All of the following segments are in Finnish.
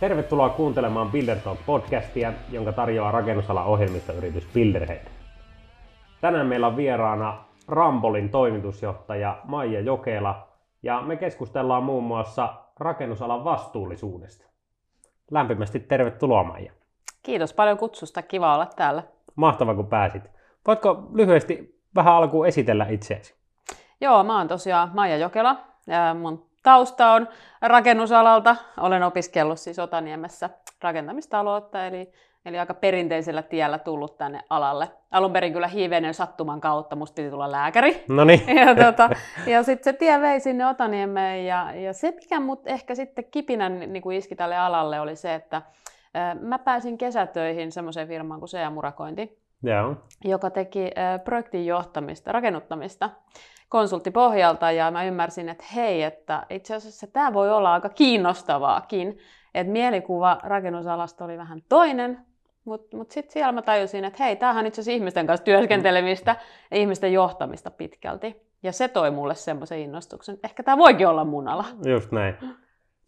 Tervetuloa kuuntelemaan Builder Talk podcastia, jonka tarjoaa rakennusalan ohjelmistoyritys Builderhead. Tänään meillä on vieraana Rambolin toimitusjohtaja Maija Jokela ja me keskustellaan muun muassa rakennusalan vastuullisuudesta. Lämpimästi tervetuloa Maija. Kiitos paljon kutsusta, kiva olla täällä. Mahtava kun pääsit. Voitko lyhyesti vähän alkuun esitellä itseäsi? Joo, mä oon tosiaan Maija Jokela. Ja mun tausta on rakennusalalta. Olen opiskellut siis Otaniemessä rakentamistaloutta, eli, eli aika perinteisellä tiellä tullut tänne alalle. Alun perin kyllä hivenen sattuman kautta, musta piti tulla lääkäri. No niin. Ja, tota, ja sitten se tie vei sinne Otaniemeen, ja, ja se mikä mut ehkä sitten kipinän niin kuin iski tälle alalle oli se, että mä pääsin kesätöihin semmoiseen firmaan kuin Sea Murakointi, Joo. joka teki projektin johtamista, rakennuttamista konsulttipohjalta ja mä ymmärsin, että hei, että itse asiassa tämä voi olla aika kiinnostavaakin. Että mielikuva rakennusalasta oli vähän toinen, mutta mut sitten siellä mä tajusin, että hei, tämähän on itse asiassa ihmisten kanssa työskentelemistä ja ihmisten johtamista pitkälti. Ja se toi mulle semmoisen innostuksen, että ehkä tämä voikin olla mun ala. Just näin.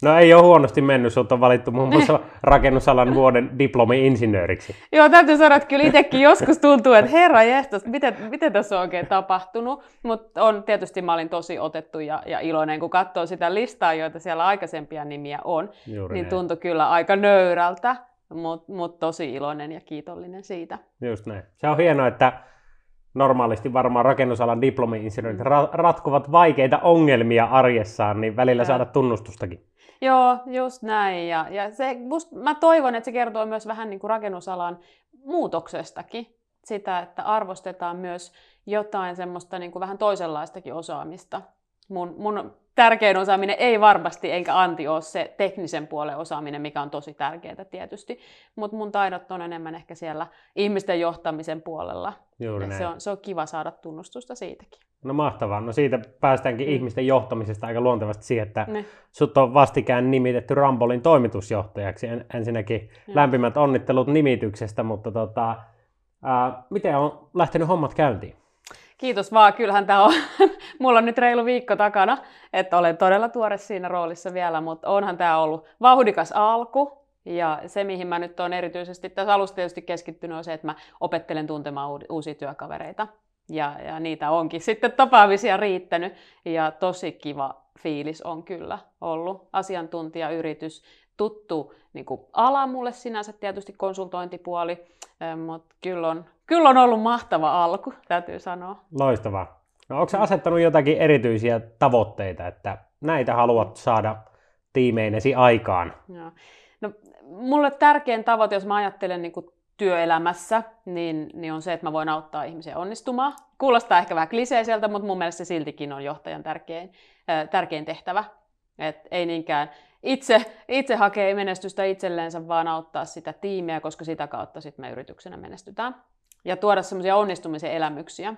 No ei ole huonosti mennyt, sut on valittu muun muassa rakennusalan vuoden diplomi-insinööriksi. Joo, täytyy sanoa, että kyllä itsekin joskus tuntuu, että herra jestas, miten, miten tässä on oikein tapahtunut. Mutta on tietysti mä olin tosi otettu ja, ja iloinen, kun katsoo sitä listaa, joita siellä aikaisempia nimiä on, Juuri niin näin. tuntui kyllä aika nöyrältä, mutta mut tosi iloinen ja kiitollinen siitä. Just näin. Se on hienoa, että normaalisti varmaan rakennusalan diplomi-insinöörit ra- ratkovat vaikeita ongelmia arjessaan, niin välillä Joo. saada tunnustustakin. Joo, just näin. Ja, ja se, must, mä toivon, että se kertoo myös vähän niin kuin rakennusalan muutoksestakin. Sitä, että arvostetaan myös jotain semmoista niin kuin vähän toisenlaistakin osaamista. Mun, mun tärkein osaaminen ei varmasti, enkä anti ole se teknisen puolen osaaminen, mikä on tosi tärkeää tietysti. Mutta mun taidot on enemmän ehkä siellä ihmisten johtamisen puolella. Juuri Ja näin. se, on, se on kiva saada tunnustusta siitäkin. No mahtavaa. No siitä päästäänkin Mm. ihmisten johtamisesta aika luontevasti siihen, että Ne. sut on vastikään nimitetty Rambolin toimitusjohtajaksi. En, ensinnäkin Joo. lämpimät onnittelut nimityksestä, mutta tota, ää, miten on lähtenyt hommat käyntiin? Kiitos vaan, kyllähän tämä on, mulla on nyt reilu viikko takana, että olen todella tuore siinä roolissa vielä, mutta onhan tämä ollut vauhdikas alku. Ja se, mihin mä nyt olen erityisesti tässä alussa tietysti keskittynyt, on se, että mä opettelen tuntemaan uusia työkavereita. Ja, ja niitä onkin sitten tapaamisia riittänyt. Ja tosi kiva fiilis on kyllä ollut. Asiantuntijayritys, tuttu niin kuin ala mulle sinänsä tietysti konsultointipuoli, mutta kyllä on, kyllä on ollut mahtava alku, täytyy sanoa. Loistavaa. No, onko asettanut jotakin erityisiä tavoitteita, että näitä haluat saada tiimeinesi aikaan? Joo. No, mulle tärkein tavoite, jos mä ajattelen niin työelämässä, niin, niin on se, että mä voin auttaa ihmisiä onnistumaan. Kuulostaa ehkä vähän kliseiseltä, mutta mun mielestä se siltikin on johtajan tärkein, äh, tärkein tehtävä. Et ei niinkään itse, itse hakee menestystä itselleensä, vaan auttaa sitä tiimiä, koska sitä kautta sit me yrityksenä menestytään. Ja tuoda semmoisia onnistumisen elämyksiä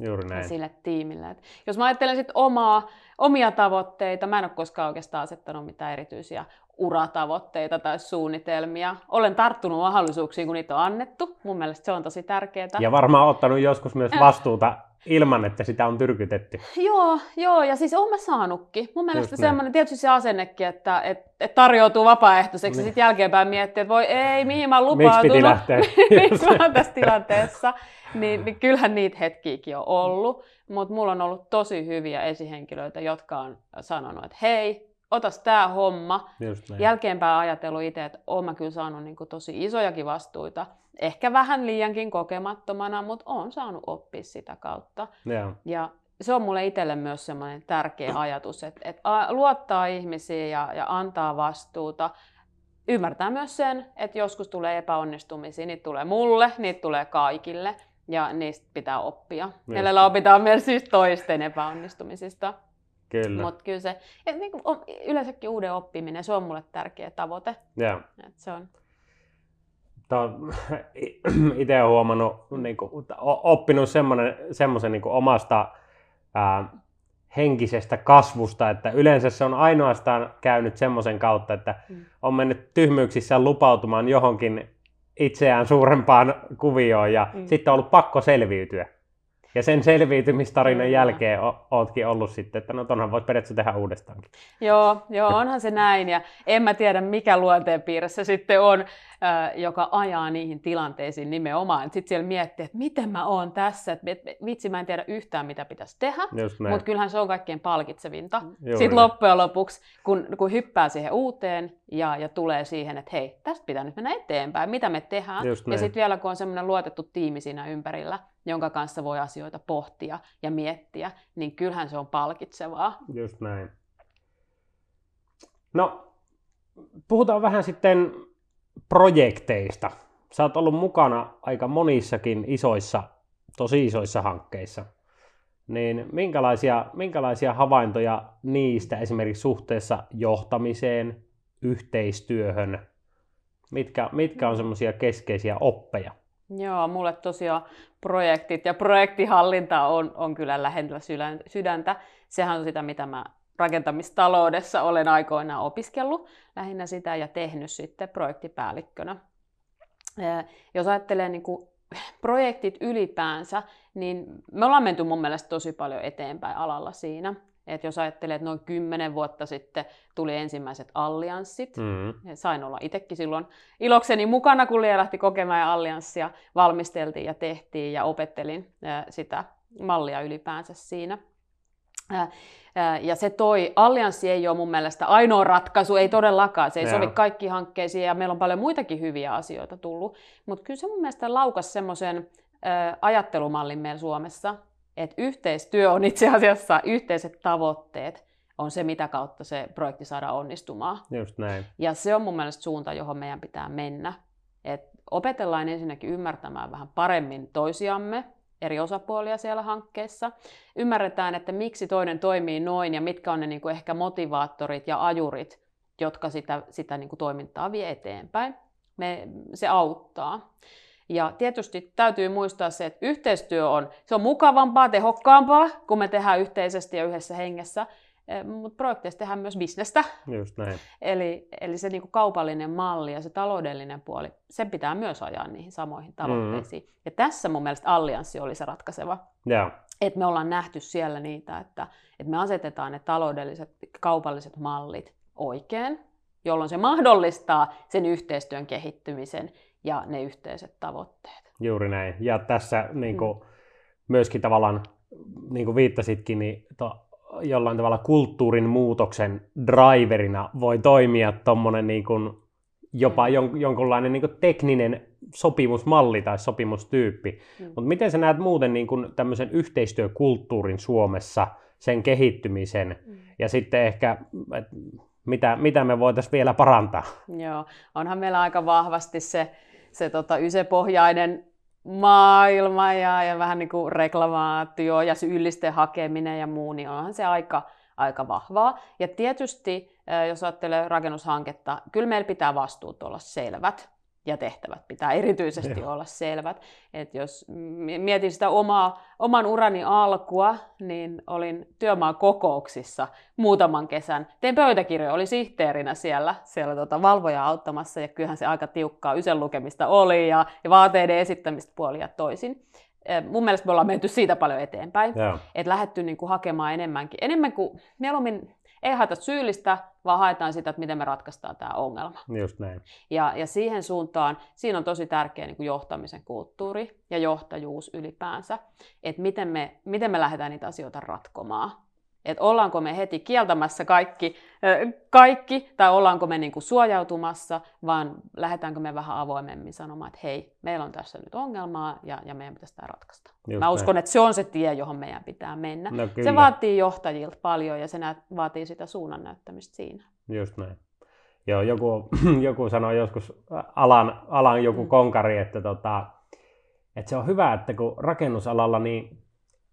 Juuri näin. sille tiimille. Et jos mä ajattelen sit omaa, omia tavoitteita, mä en ole koskaan oikeastaan asettanut mitään erityisiä uratavoitteita tai suunnitelmia. Olen tarttunut mahdollisuuksiin, kun niitä on annettu. Mun mielestä se on tosi tärkeää. Ja varmaan ottanut joskus myös vastuuta ilman, että sitä on tyrkytetty. Joo, joo, ja siis oon mä saanutkin. Mun mielestä Just näin. semmoinen tietysti se asennekin, että et, et tarjoutuu vapaaehtoiseksi, Niin. ja sitten jälkeenpäin miettii, että voi ei, mihin mä oon Miksi piti lähteä? Miksi mä oon tässä tilanteessa. Niin, niin kyllähän niitä hetkiäkin on ollut, mutta mulla on ollut tosi hyviä esihenkilöitä, jotka on sanonut, että hei, otas tää homma. Jälkeenpäin ajatellut itse, että oon mä kyllä saanut niin tosi isojakin vastuita. Ehkä vähän liiankin kokemattomana, mutta oon saanut oppia sitä kautta. Joo. Ja se on mulle itselle myös semmoinen tärkeä ajatus, että, että luottaa ihmisiin ja, ja antaa vastuuta. Ymmärtää myös sen, että joskus tulee epäonnistumisia, niitä tulee mulle, niitä tulee kaikille ja niistä pitää oppia. Mielellä opitaan myös siis toisten epäonnistumisista. Kyllä. Mutta kyllä se, niin kuin yleensäkin uuden oppiminen, se on mulle tärkeä tavoite. Et se on, Itse olen huomannut, niin kuin, oppinut semmoisen niin omasta ää, henkisestä kasvusta, että yleensä se on ainoastaan käynyt semmoisen kautta, että Mm. on mennyt tyhmyyksissään lupautumaan johonkin itseään suurempaan kuvioon ja Mm. sitten on ollut pakko selviytyä. Ja sen selviytymistarinan jälkeen o- ootkin ollut sitten, että no tonhan voisi periaatteessa tehdä uudestaankin. Joo, joo, onhan se näin. Ja en mä tiedä, mikä luonteenpiirre se sitten on, äh, joka ajaa niihin tilanteisiin nimenomaan. Sitten siellä miettii, että miten mä oon tässä, että et- vitsi mä en tiedä yhtään, mitä pitäisi tehdä. Mutta kyllähän se on kaikkein palkitsevinta. Juuri Sitten loppujen lopuksi, kun, kun hyppää siihen uuteen ja, ja tulee siihen, että hei, tästä pitää nyt mennä eteenpäin, mitä me tehdään. Just ja sitten vielä kun on semmoinen luotettu tiimi siinä ympärillä, jonka kanssa voi asioita pohtia ja miettiä, niin kyllähän se on palkitsevaa. Just näin. No, puhutaan vähän sitten projekteista. Sä oot ollut mukana aika monissakin isoissa, tosi isoissa hankkeissa. Niin minkälaisia, minkälaisia havaintoja niistä esimerkiksi suhteessa johtamiseen, yhteistyöhön, mitkä, mitkä on semmoisia keskeisiä oppeja? Joo, mulle tosiaan projektit ja projektihallinta on, on kyllä lähellä sydän- sydäntä. Sehän on sitä, mitä mä rakentamistaloudessa olen aikoinaan opiskellut, lähinnä sitä ja tehnyt sitten projektipäällikkönä. Ää, Jos ajattelee niin kuin projektit ylipäänsä, niin me ollaan menty mun mielestä tosi paljon eteenpäin alalla siinä. Et jos ajattelee, että noin kymmenen vuotta sitten tuli ensimmäiset allianssit, Mm. ja sain olla itsekin silloin ilokseni mukana, kun Lia lähti kokemaan allianssia, valmisteltiin ja tehtiin ja opettelin sitä mallia ylipäänsä siinä. Ja se toi, allianssi ei ole mun mielestä ainoa ratkaisu, ei todellakaan, se ei sovi kaikki hankkeisiin ja meillä on paljon muitakin hyviä asioita tullut, mutta kyllä se mun mielestä laukas semmoisen ajattelumallin meillä Suomessa, että yhteistyö on itse asiassa yhteiset tavoitteet, on se, mitä kautta se projekti saadaan onnistumaan. Just näin. Ja se on mun mielestä suunta, johon meidän pitää mennä. Et opetellaan ensinnäkin ymmärtämään vähän paremmin toisiamme, eri osapuolia siellä hankkeessa. Ymmärretään, että miksi toinen toimii noin ja mitkä on ne niin kuin ehkä motivaattorit ja ajurit, jotka sitä, sitä niin kuin toimintaa vie eteenpäin. Me, se auttaa. Ja tietysti täytyy muistaa se, että yhteistyö on, se on mukavampaa, tehokkaampaa, kun me tehdään yhteisesti ja yhdessä hengessä, mutta projekteissa tehdään myös bisnestä, Just näin. Eli, eli se niin kuin kaupallinen malli ja se taloudellinen puoli, sen pitää myös ajaa niihin samoihin tavoitteisiin. Mm. Ja tässä mun mielestä allianssi oli se ratkaiseva. Joo. Että me ollaan nähty siellä niitä, että, että me asetetaan ne taloudelliset, kaupalliset mallit oikein, jolloin se mahdollistaa sen yhteistyön kehittymisen ja ne yhteiset tavoitteet. Juuri näin. Ja tässä niin kuin, mm. myöskin tavallaan, niin kuin viittasitkin, niin to, jollain tavalla kulttuurin muutoksen driverina voi toimia tuommoinen niin kuin, jopa Mm. jon, jonkunlainen niin kuin tekninen sopimusmalli tai sopimustyyppi. Mm. Mutta miten sä näet muuten niin kuin tämmöisen yhteistyökulttuurin Suomessa, sen kehittymisen Mm. ja sitten ehkä, et, mitä, mitä me voitaisiin vielä parantaa? Joo, onhan meillä aika vahvasti se, se tota, ysepohjainen maailma ja, ja vähän niin kuin reklamaatio ja syyllisten hakeminen ja muu, niin onhan se aika, aika vahvaa. Ja tietysti, jos ajattelee rakennushanketta, kyllä meillä pitää vastuut olla selvät ja tehtävät pitää erityisesti Joo. olla selvät. Et jos mietin sitä omaa, oman urani alkua, niin olin työmaakokouksissa muutaman kesän. Tein pöytäkirjoja, oli sihteerinä siellä, siellä tota valvoja auttamassa ja kyllähän se aika tiukkaa ysen lukemista oli ja, ja vaateiden esittämistä puoli ja toisin. Mun mielestä me ollaan menty siitä paljon eteenpäin että lähdetty niin kuin hakemaan enemmänkin, enemmän kuin mieluummin ei haeta syyllistä, vaan haetaan sitä, että miten me ratkaistaan tämä ongelma. Just näin. Ja, ja siihen suuntaan, siinä on tosi tärkeä niin kuin johtamisen kulttuuri ja johtajuus ylipäänsä, että miten me, miten me lähdetään niitä asioita ratkomaan. Että ollaanko me heti kieltämässä kaikki, kaikki tai ollaanko me niin kuin suojautumassa, vaan lähdetäänkö me vähän avoimemmin sanomaan, että hei, meillä on tässä nyt ongelmaa ja, ja meidän pitäisi tämä ratkaista. Just Mä uskon, näin. että se on se tie, johon meidän pitää mennä. No kyllä. Se vaatii johtajilta paljon ja se vaatii sitä suunnan näyttämistä siinä. Just näin. Joo, joku, joku sanoi joskus alan, alan joku Mm. konkari, että, tota, että se on hyvä, että kun rakennusalalla niin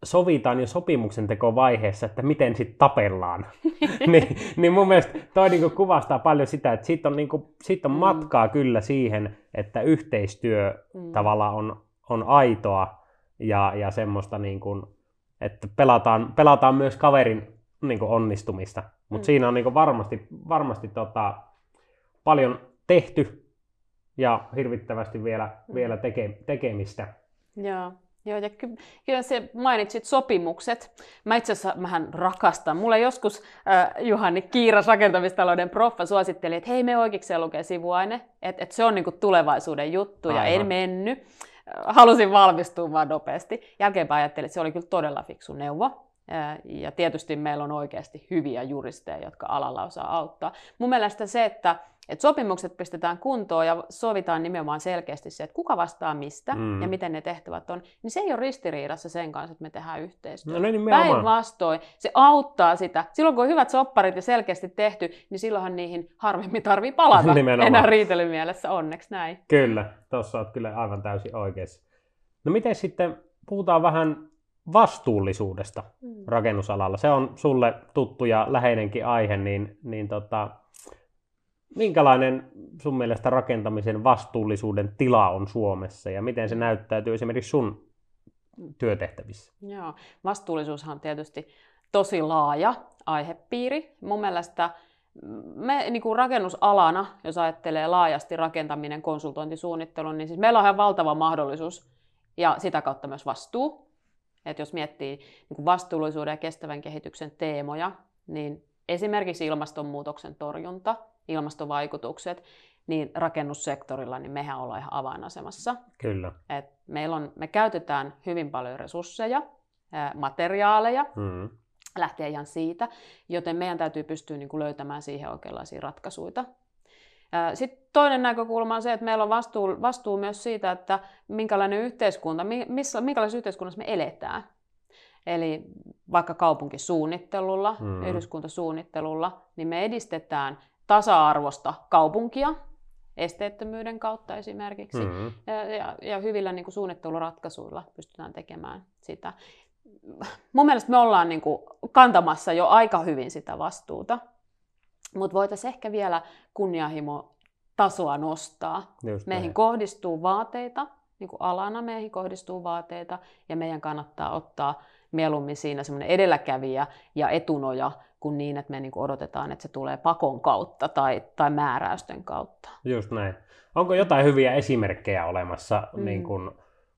sovitaan jo sopimuksen tekovaiheessa, että miten sitten tapellaan. niin, niin mun mielestä toi niinku kuvastaa paljon sitä, että siitä on, niinku, siitä on Mm. matkaa kyllä siihen, että yhteistyö Mm. tavallaan on, on aitoa ja, ja semmoista, niin kuin, että pelataan, pelataan myös kaverin niin kuin onnistumista. Mutta Mm. siinä on niin kuin varmasti, varmasti tota, paljon tehty ja hirvittävästi vielä, Mm. vielä teke, tekemistä. Joo. Joo, ja ky- kyllä se mainitsit sopimukset. Mä itse asiassa mähän rakastan. Mulle joskus äh, Juhani Kiiras, rakentamistalouden proffa, suositteli, että hei, me oikeikseen lukee sivuaine, että et se on niinku tulevaisuuden juttu, Aivan. ja en mennyt. Halusin valmistua vaan nopeasti. Jälkeenpäin ajattelin, että se oli kyllä todella fiksu neuvo. Ja tietysti meillä on oikeasti hyviä juristeja, jotka alalla osaa auttaa. Mun mielestä se, että, että sopimukset pistetään kuntoon ja sovitaan nimenomaan selkeästi se, että kuka vastaa mistä mm. ja miten ne tehtävät on, niin se ei ole ristiriidassa sen kanssa, että me tehdään yhteistyötä. No, niin Päinvastoin, se auttaa sitä. Silloin kun on hyvät sopparit ja selkeästi tehty, niin silloinhan niihin harvemmin tarvii palata nimenomaan. enää riitelymielessä, onneksi näin. Kyllä, tuossa olet kyllä aivan täysin oikeassa. No miten sitten, puhutaan vähän vastuullisuudesta mm. rakennusalalla. Se on sulle tuttu ja läheinenkin aihe, niin, niin tota, minkälainen sun mielestä rakentamisen vastuullisuuden tila on Suomessa ja miten se näyttäytyy esimerkiksi sun työtehtävissä? Joo, vastuullisuushan on tietysti tosi laaja aihepiiri. Mun mielestä me niin kuin rakennusalana, jos ajattelee laajasti rakentaminen, konsultointisuunnittelu, niin siis meillä on ihan valtava mahdollisuus ja sitä kautta myös vastuu että jos miettii niin kuin vastuullisuuden ja kestävän kehityksen teemoja, niin esimerkiksi ilmastonmuutoksen torjunta, ilmastovaikutukset, niin rakennussektorilla niin mehän ollaan ihan avainasemassa. Kyllä. Et meillä on, me käytetään hyvin paljon resursseja, materiaaleja, mm. lähtee ihan siitä, joten meidän täytyy pystyä niin kuin löytämään siihen oikeanlaisia ratkaisuja. Sitten toinen näkökulma on se, että meillä on vastuu, vastuu myös siitä, että minkälainen yhteiskunta, missä, minkälaisessa yhteiskunnassa me eletään. Eli vaikka kaupunkisuunnittelulla, mm. yhdyskuntasuunnittelulla, niin me edistetään tasa-arvosta kaupunkia esteettömyyden kautta esimerkiksi. Mm. Ja, ja, ja hyvillä niin kuin suunnitteluratkaisuilla pystytään tekemään sitä. Mun mielestä me ollaan niin kuin kantamassa jo aika hyvin sitä vastuuta. Mutta voitaisiin ehkä vielä kunnianhimo tasoa nostaa. Just meihin näin. kohdistuu vaateita, niin kuin alana meihin kohdistuu vaateita, ja meidän kannattaa ottaa mieluummin siinä semmoinen edelläkävijä ja etunoja, kuin niin, että me niin kuin odotetaan, että se tulee pakon kautta tai, tai määräysten kautta. Just näin. Onko jotain hyviä esimerkkejä olemassa mm. niin kuin,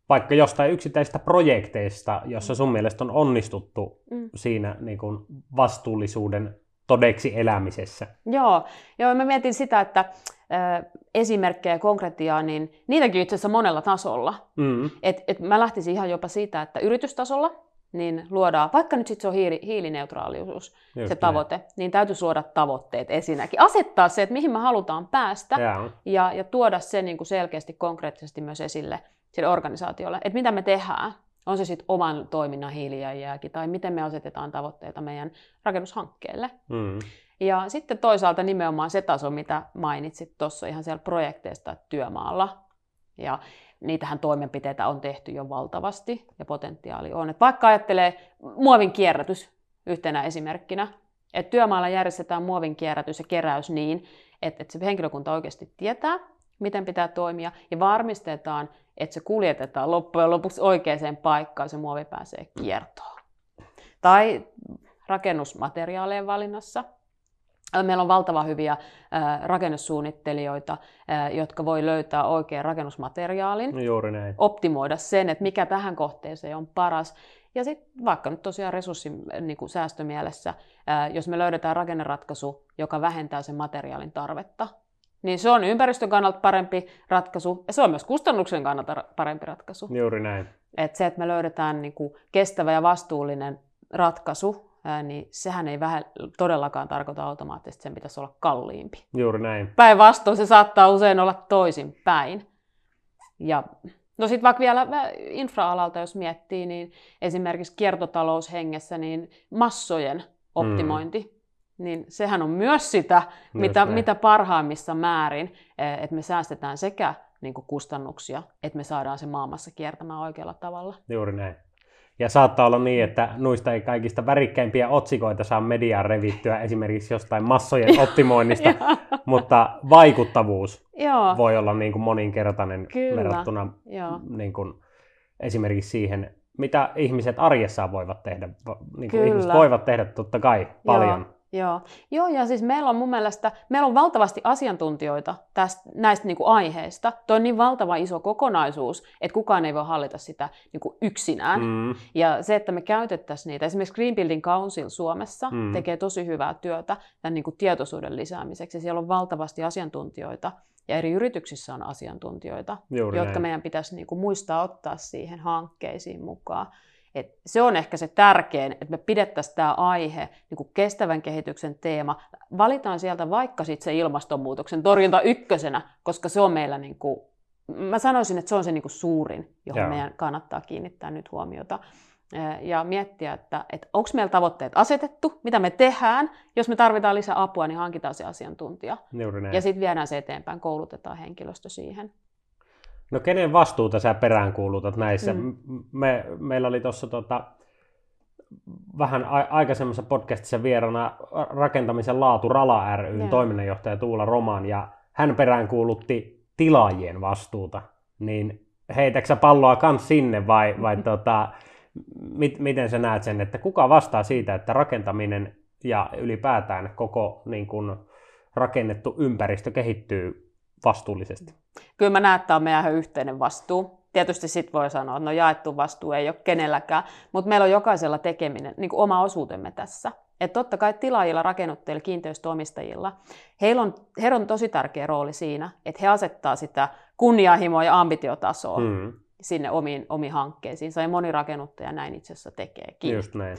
vaikka jostain yksittäisistä projekteista, jossa sun mielestä on onnistuttu mm. siinä niin kuin vastuullisuuden todeksi elämisessä. Joo, joo mä mietin sitä, että äh, esimerkkejä konkretiaa, niin niitäkin itse asiassa monella tasolla. Mm. Et, et mä lähtisin ihan jopa siitä, että yritystasolla niin luodaan, vaikka nyt sitten se on hiili, hiilineutraalius, Just se tavoite, niin. niin täytyy luoda tavoitteet ensinnäkin. Asettaa se, että mihin me halutaan päästä ja, ja tuoda se niin kuin selkeästi, konkreettisesti myös esille sille organisaatiolle, että mitä me tehdään. On se sitten oman toiminnan hiilijalanjälki tai miten me asetetaan tavoitteita meidän rakennushankkeelle. Mm. Ja sitten toisaalta nimenomaan se taso, mitä mainitsit tuossa ihan siellä projekteista työmaalla. Ja niitähän toimenpiteitä on tehty jo valtavasti ja potentiaali on. Et vaikka ajattelee muovin kierrätys yhtenä esimerkkinä, että työmaalla järjestetään muovin kierrätys ja keräys niin, että, että se henkilökunta oikeasti tietää, miten pitää toimia ja varmistetaan, että se kuljetetaan loppujen lopuksi oikeaan paikkaan, se muovi pääsee kiertoon. Tai rakennusmateriaalien valinnassa. Meillä on valtava hyviä rakennussuunnittelijoita, jotka voi löytää oikean rakennusmateriaalin, no juuri näin. optimoida sen, että mikä tähän kohteeseen on paras. Ja sitten vaikka nyt tosiaan resurssin niin kuin säästömielessä, jos me löydetään rakenneratkaisu, joka vähentää sen materiaalin tarvetta, niin se on ympäristön kannalta parempi ratkaisu ja se on myös kustannuksen kannalta parempi ratkaisu. Juuri näin. Et se, että me löydetään niin kuin kestävä ja vastuullinen ratkaisu, ää, niin sehän ei vähän todellakaan tarkoita automaattisesti, että sen pitäisi olla kalliimpi. Juuri näin. Päinvastoin se saattaa usein olla toisin päin. Ja No sitten vaikka vielä infra-alalta, jos miettii, niin esimerkiksi kiertotaloushengessä, niin massojen optimointi mm niin sehän on myös sitä, mitä, mitä parhaimmissa määrin, että me säästetään sekä niin kuin kustannuksia, että me saadaan se maamassa kiertämään oikealla tavalla. Juuri näin. Ja saattaa olla niin, että noista ei kaikista värikkäimpiä otsikoita saa mediaan revittyä esimerkiksi jostain massojen optimoinnista, mutta vaikuttavuus Joo. voi olla niin kuin moninkertainen Kyllä. verrattuna Niin kuin esimerkiksi siihen, mitä ihmiset arjessaan voivat tehdä. Niin kuin ihmiset voivat tehdä totta kai paljon. Joo Joo. Joo, ja siis meillä on mun mielestä, meillä on valtavasti asiantuntijoita tästä, näistä niin kuin aiheista. Tuo on niin valtava iso kokonaisuus, että kukaan ei voi hallita sitä niin kuin yksinään. Mm. Ja se, että me käytettäisiin niitä, esimerkiksi Green Building Council Suomessa mm. tekee tosi hyvää työtä tämän niin kuin tietoisuuden lisäämiseksi. Siellä on valtavasti asiantuntijoita, ja eri yrityksissä on asiantuntijoita, Juuri jotka näin. meidän pitäisi niin kuin muistaa ottaa siihen hankkeisiin mukaan. Et se on ehkä se tärkein, että me pidettäisiin tämä aihe niin kuin kestävän kehityksen teema. Valitaan sieltä vaikka sit se ilmastonmuutoksen torjunta ykkösenä, koska se on meillä, niin kuin, mä sanoisin, että se on se niin kuin suurin, johon Joo. meidän kannattaa kiinnittää nyt huomiota ja miettiä, että, että onko meillä tavoitteet asetettu, mitä me tehdään. Jos me tarvitaan lisää apua, niin hankitaan se asiantuntija. Ja sitten viedään se eteenpäin, koulutetaan henkilöstö siihen. No kenen vastuuta sä peräänkuulutat näissä? Mm. Me, meillä oli tuossa tota, vähän a- aikaisemmassa podcastissa vierana rakentamisen laatu Rala ryn yeah. toiminnanjohtaja Tuula Roman, ja hän peräänkuulutti tilaajien vastuuta. Niin heitäksä sä palloa kans sinne vai, vai tota, mit, miten sä näet sen, että kuka vastaa siitä, että rakentaminen ja ylipäätään koko niin kun, rakennettu ympäristö kehittyy vastuullisesti? Kyllä mä näen, että tämä on meidän yhteinen vastuu. Tietysti sitten voi sanoa, että no jaettu vastuu ei ole kenelläkään, mutta meillä on jokaisella tekeminen, niin kuin oma osuutemme tässä. Että totta kai tilaajilla, rakennuttajilla, kiinteistöomistajilla, heillä on, heillä on tosi tärkeä rooli siinä, että he asettaa sitä kunnianhimoa ja ambitiotasoa hmm. sinne omiin, omiin hankkeisiinsa, ja moni rakennuttaja näin itse asiassa tekeekin. Just näin.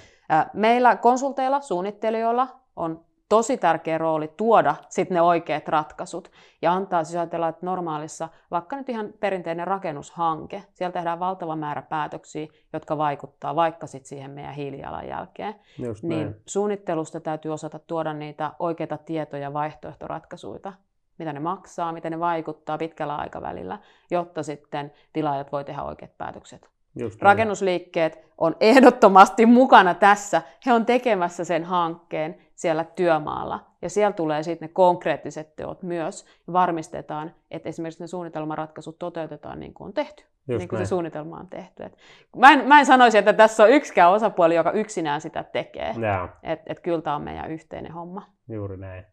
Meillä konsulteilla, suunnittelijoilla on tosi tärkeä rooli tuoda sitten ne oikeat ratkaisut ja antaa siis ajatella, että normaalissa, vaikka nyt ihan perinteinen rakennushanke, siellä tehdään valtava määrä päätöksiä, jotka vaikuttaa vaikka sitten siihen meidän hiilijalanjälkeen, Just niin näin. suunnittelusta täytyy osata tuoda niitä oikeita tietoja, vaihtoehtoratkaisuja, mitä ne maksaa, miten ne vaikuttaa pitkällä aikavälillä, jotta sitten tilaajat voi tehdä oikeat päätökset. Just Rakennusliikkeet on ehdottomasti mukana tässä. He on tekemässä sen hankkeen siellä työmaalla. Ja siellä tulee sitten ne konkreettiset teot myös. Ja varmistetaan, että esimerkiksi ne suunnitelmaratkaisut toteutetaan niin kuin on tehty. Just niin kuin näin. se suunnitelma on tehty. Et mä, en, mä en sanoisi, että tässä on yksikään osapuoli, joka yksinään sitä tekee. Että et kyllä tämä on meidän yhteinen homma. Juuri näin.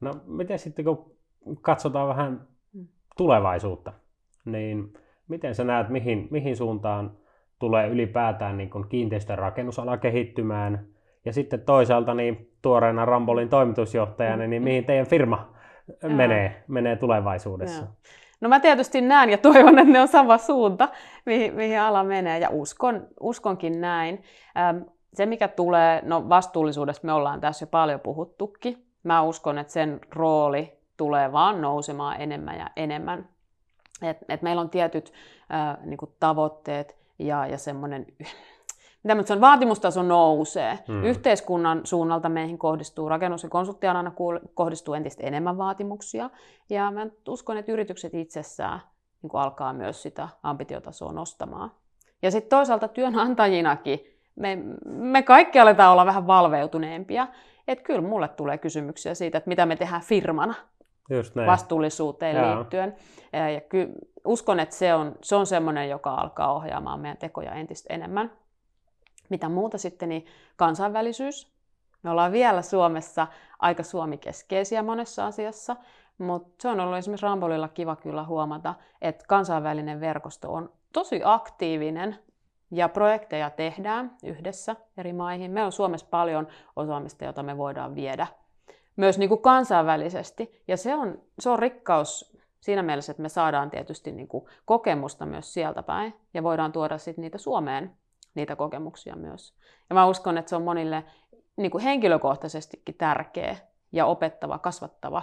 No miten sitten kun katsotaan vähän mm. tulevaisuutta, niin miten sä näet, mihin, mihin suuntaan tulee ylipäätään niin kiinteistön rakennusala kehittymään? Ja sitten toisaalta niin tuoreena Rambolin toimitusjohtajana, niin mihin teidän firma menee, menee tulevaisuudessa? Ja. No mä tietysti näen ja toivon, että ne on sama suunta, mihin, mihin ala menee, ja uskon, uskonkin näin. Se, mikä tulee, no vastuullisuudesta me ollaan tässä jo paljon puhuttukin. Mä uskon, että sen rooli tulee vaan nousemaan enemmän ja enemmän. Et, et meillä on tietyt ää, niin tavoitteet ja, ja semmoinen mitä nyt vaatimustaso nousee. Hmm. Yhteiskunnan suunnalta meihin kohdistuu, rakennus- ja konsulttialana kohdistuu entistä enemmän vaatimuksia. Ja mä uskon, että yritykset itsessään niin alkaa myös sitä ambitiotasoa nostamaan. Ja sitten toisaalta työnantajinakin me, me kaikki aletaan olla vähän valveutuneempia. Että kyllä mulle tulee kysymyksiä siitä, että mitä me tehdään firmana. Just näin. vastuullisuuteen Jaa. liittyen. Ja ky, uskon, että se on, se on semmoinen, joka alkaa ohjaamaan meidän tekoja entistä enemmän. Mitä muuta sitten, niin kansainvälisyys. Me ollaan vielä Suomessa aika suomikeskeisiä monessa asiassa, mutta se on ollut esimerkiksi Rambolilla kiva kyllä huomata, että kansainvälinen verkosto on tosi aktiivinen ja projekteja tehdään yhdessä eri maihin. Meillä on Suomessa paljon osaamista, jota me voidaan viedä myös niin kuin kansainvälisesti. Ja se on, se on rikkaus siinä mielessä, että me saadaan tietysti niin kuin kokemusta myös sieltä päin ja voidaan tuoda sitten niitä Suomeen, niitä kokemuksia myös. Ja mä uskon, että se on monille niin kuin henkilökohtaisestikin tärkeä ja opettava, kasvattava,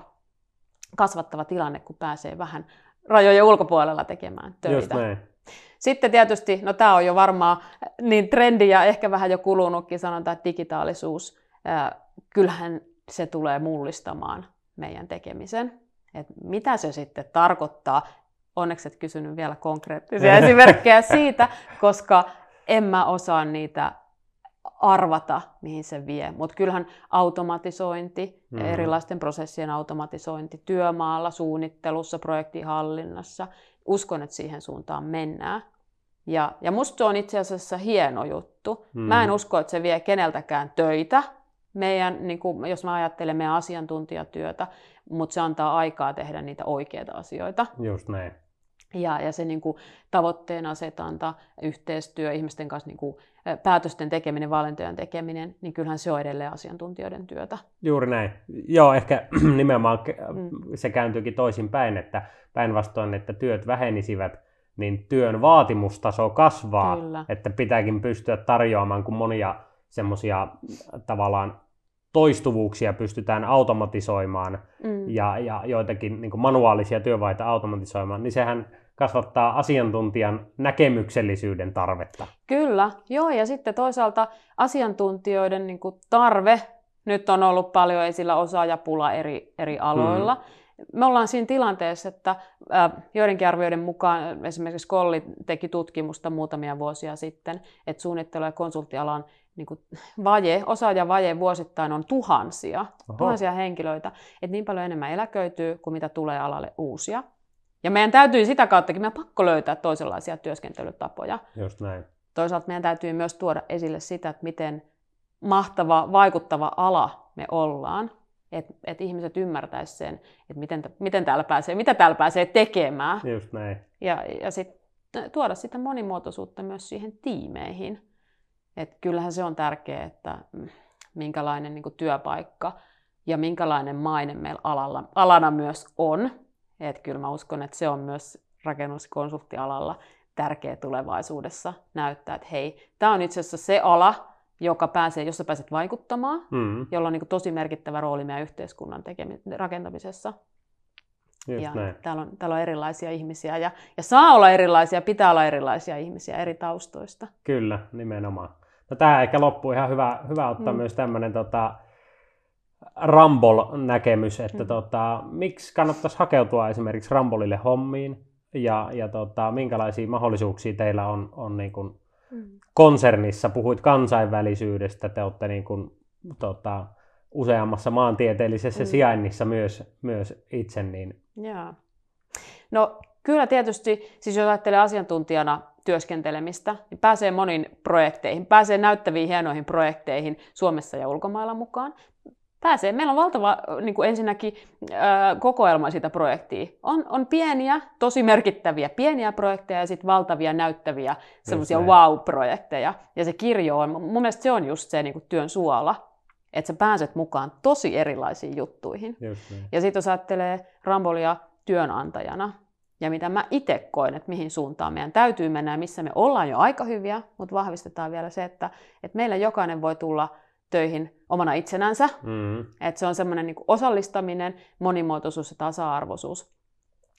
kasvattava tilanne, kun pääsee vähän rajojen ulkopuolella tekemään töitä. Sitten tietysti, no tämä on jo varmaan niin trendi ja ehkä vähän jo kulunutkin, sanotaan, että digitaalisuus. Kyllähän se tulee mullistamaan meidän tekemisen. Et mitä se sitten tarkoittaa? Onneksi et kysynyt vielä konkreettisia esimerkkejä siitä, koska en mä osaa niitä arvata, mihin se vie. Mutta kyllähän automatisointi, mm. erilaisten prosessien automatisointi työmaalla, suunnittelussa, projektihallinnassa, uskon, että siihen suuntaan mennään. Ja, ja musta se on itse asiassa hieno juttu. Mm. Mä en usko, että se vie keneltäkään töitä, meidän, niin kuin, jos mä ajattelen meidän asiantuntijatyötä, mutta se antaa aikaa tehdä niitä oikeita asioita. Just näin. Ja, ja se niin kuin, tavoitteen asetanta, yhteistyö, ihmisten kanssa niin kuin, päätösten tekeminen, valintojen tekeminen, niin kyllähän se on edelleen asiantuntijoiden työtä. Juuri näin. Joo, ehkä nimenomaan mm. se kääntyykin toisinpäin, että päinvastoin, että työt vähenisivät, niin työn vaatimustaso kasvaa, Kyllä. että pitääkin pystyä tarjoamaan, kun monia semmoisia tavallaan toistuvuuksia pystytään automatisoimaan mm. ja, ja joitakin niin manuaalisia työvaiheita automatisoimaan, niin sehän kasvattaa asiantuntijan näkemyksellisyyden tarvetta. Kyllä, joo, ja sitten toisaalta asiantuntijoiden niin kuin tarve, nyt on ollut paljon esillä osaajapula eri, eri aloilla, mm. Me ollaan siinä tilanteessa, että joidenkin arvioiden mukaan, esimerkiksi Kolli teki tutkimusta muutamia vuosia sitten, että suunnittelu- ja konsulttialan niin kuin vaje, osaajavaje vuosittain on tuhansia, Oho. tuhansia henkilöitä, että niin paljon enemmän eläköityy kuin mitä tulee alalle uusia. Ja meidän täytyy sitä kauttakin, meidän pakko löytää toisenlaisia työskentelytapoja. Just näin. Toisaalta meidän täytyy myös tuoda esille sitä, että miten mahtava, vaikuttava ala me ollaan. Että et ihmiset ymmärtäisivät sen, että miten, miten täällä pääsee, mitä täällä pääsee tekemään. Just näin. Ja, ja sitten tuoda sitä monimuotoisuutta myös siihen tiimeihin. Et kyllähän se on tärkeää, että mm, minkälainen niin työpaikka ja minkälainen maine meillä alalla, alana myös on. Et kyllä mä uskon, että se on myös rakennuskonsulttialalla tärkeä tulevaisuudessa näyttää, että hei, tämä on itse asiassa se ala, joka pääsee, jossa pääset vaikuttamaan, mm. jolla on niin kuin tosi merkittävä rooli meidän yhteiskunnan tekemi- rakentamisessa. Just ja näin. Täällä, on, täällä on erilaisia ihmisiä ja, ja saa olla erilaisia, pitää olla erilaisia ihmisiä eri taustoista. Kyllä, nimenomaan. No tähän ehkä loppu ihan hyvä, hyvä ottaa mm. myös tämmöinen tota, Rambol-näkemys, että mm. tota, miksi kannattaisi hakeutua esimerkiksi Rambolille hommiin ja, ja tota, minkälaisia mahdollisuuksia teillä on, on niin kuin. Konsernissa. Puhuit kansainvälisyydestä, te olette niin kuin, tota, useammassa maantieteellisessä mm. sijainnissa myös, myös itse. Niin... Jaa. No kyllä tietysti, siis jos ajattelee asiantuntijana työskentelemistä, niin pääsee moniin projekteihin, pääsee näyttäviin hienoihin projekteihin Suomessa ja ulkomailla mukaan. Pääsee. Meillä on valtava niin kuin ensinnäkin ää, kokoelma sitä projektia. On, on pieniä, tosi merkittäviä pieniä projekteja ja sitten valtavia näyttäviä semmoisia wow-projekteja. Ja se kirjo on, mun mielestä se on just se niin kuin työn suola, että sä pääset mukaan tosi erilaisiin juttuihin. Ja sitten jos ajattelee Rambolia työnantajana, ja mitä mä itse koen, että mihin suuntaan meidän täytyy mennä ja missä me ollaan jo aika hyviä, mutta vahvistetaan vielä se, että, että meillä jokainen voi tulla töihin omana itsenänsä. Mm-hmm. Että se on semmoinen niin osallistaminen, monimuotoisuus ja tasa-arvoisuus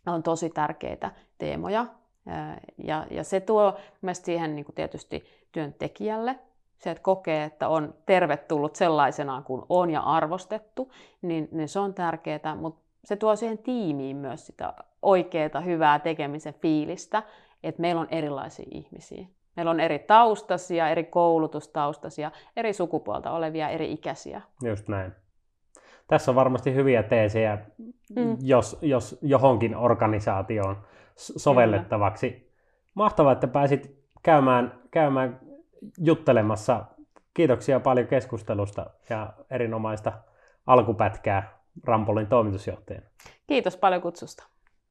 on tosi tärkeitä teemoja. Ja, ja se tuo myös siihen niin kuin tietysti työntekijälle se, että kokee, että on tervetullut sellaisenaan kuin on ja arvostettu, niin, niin se on tärkeää, mutta se tuo siihen tiimiin myös sitä oikeaa, hyvää tekemisen fiilistä, että meillä on erilaisia ihmisiä. Meillä on eri taustasia, eri koulutustaustasia, eri sukupuolta olevia, eri ikäisiä. Just näin. Tässä on varmasti hyviä teesejä, mm. jos, jos johonkin organisaatioon sovellettavaksi. Kyllä. Mahtavaa, että pääsit käymään, käymään juttelemassa. Kiitoksia paljon keskustelusta ja erinomaista alkupätkää Rampolin toimitusjohtajana. Kiitos paljon kutsusta.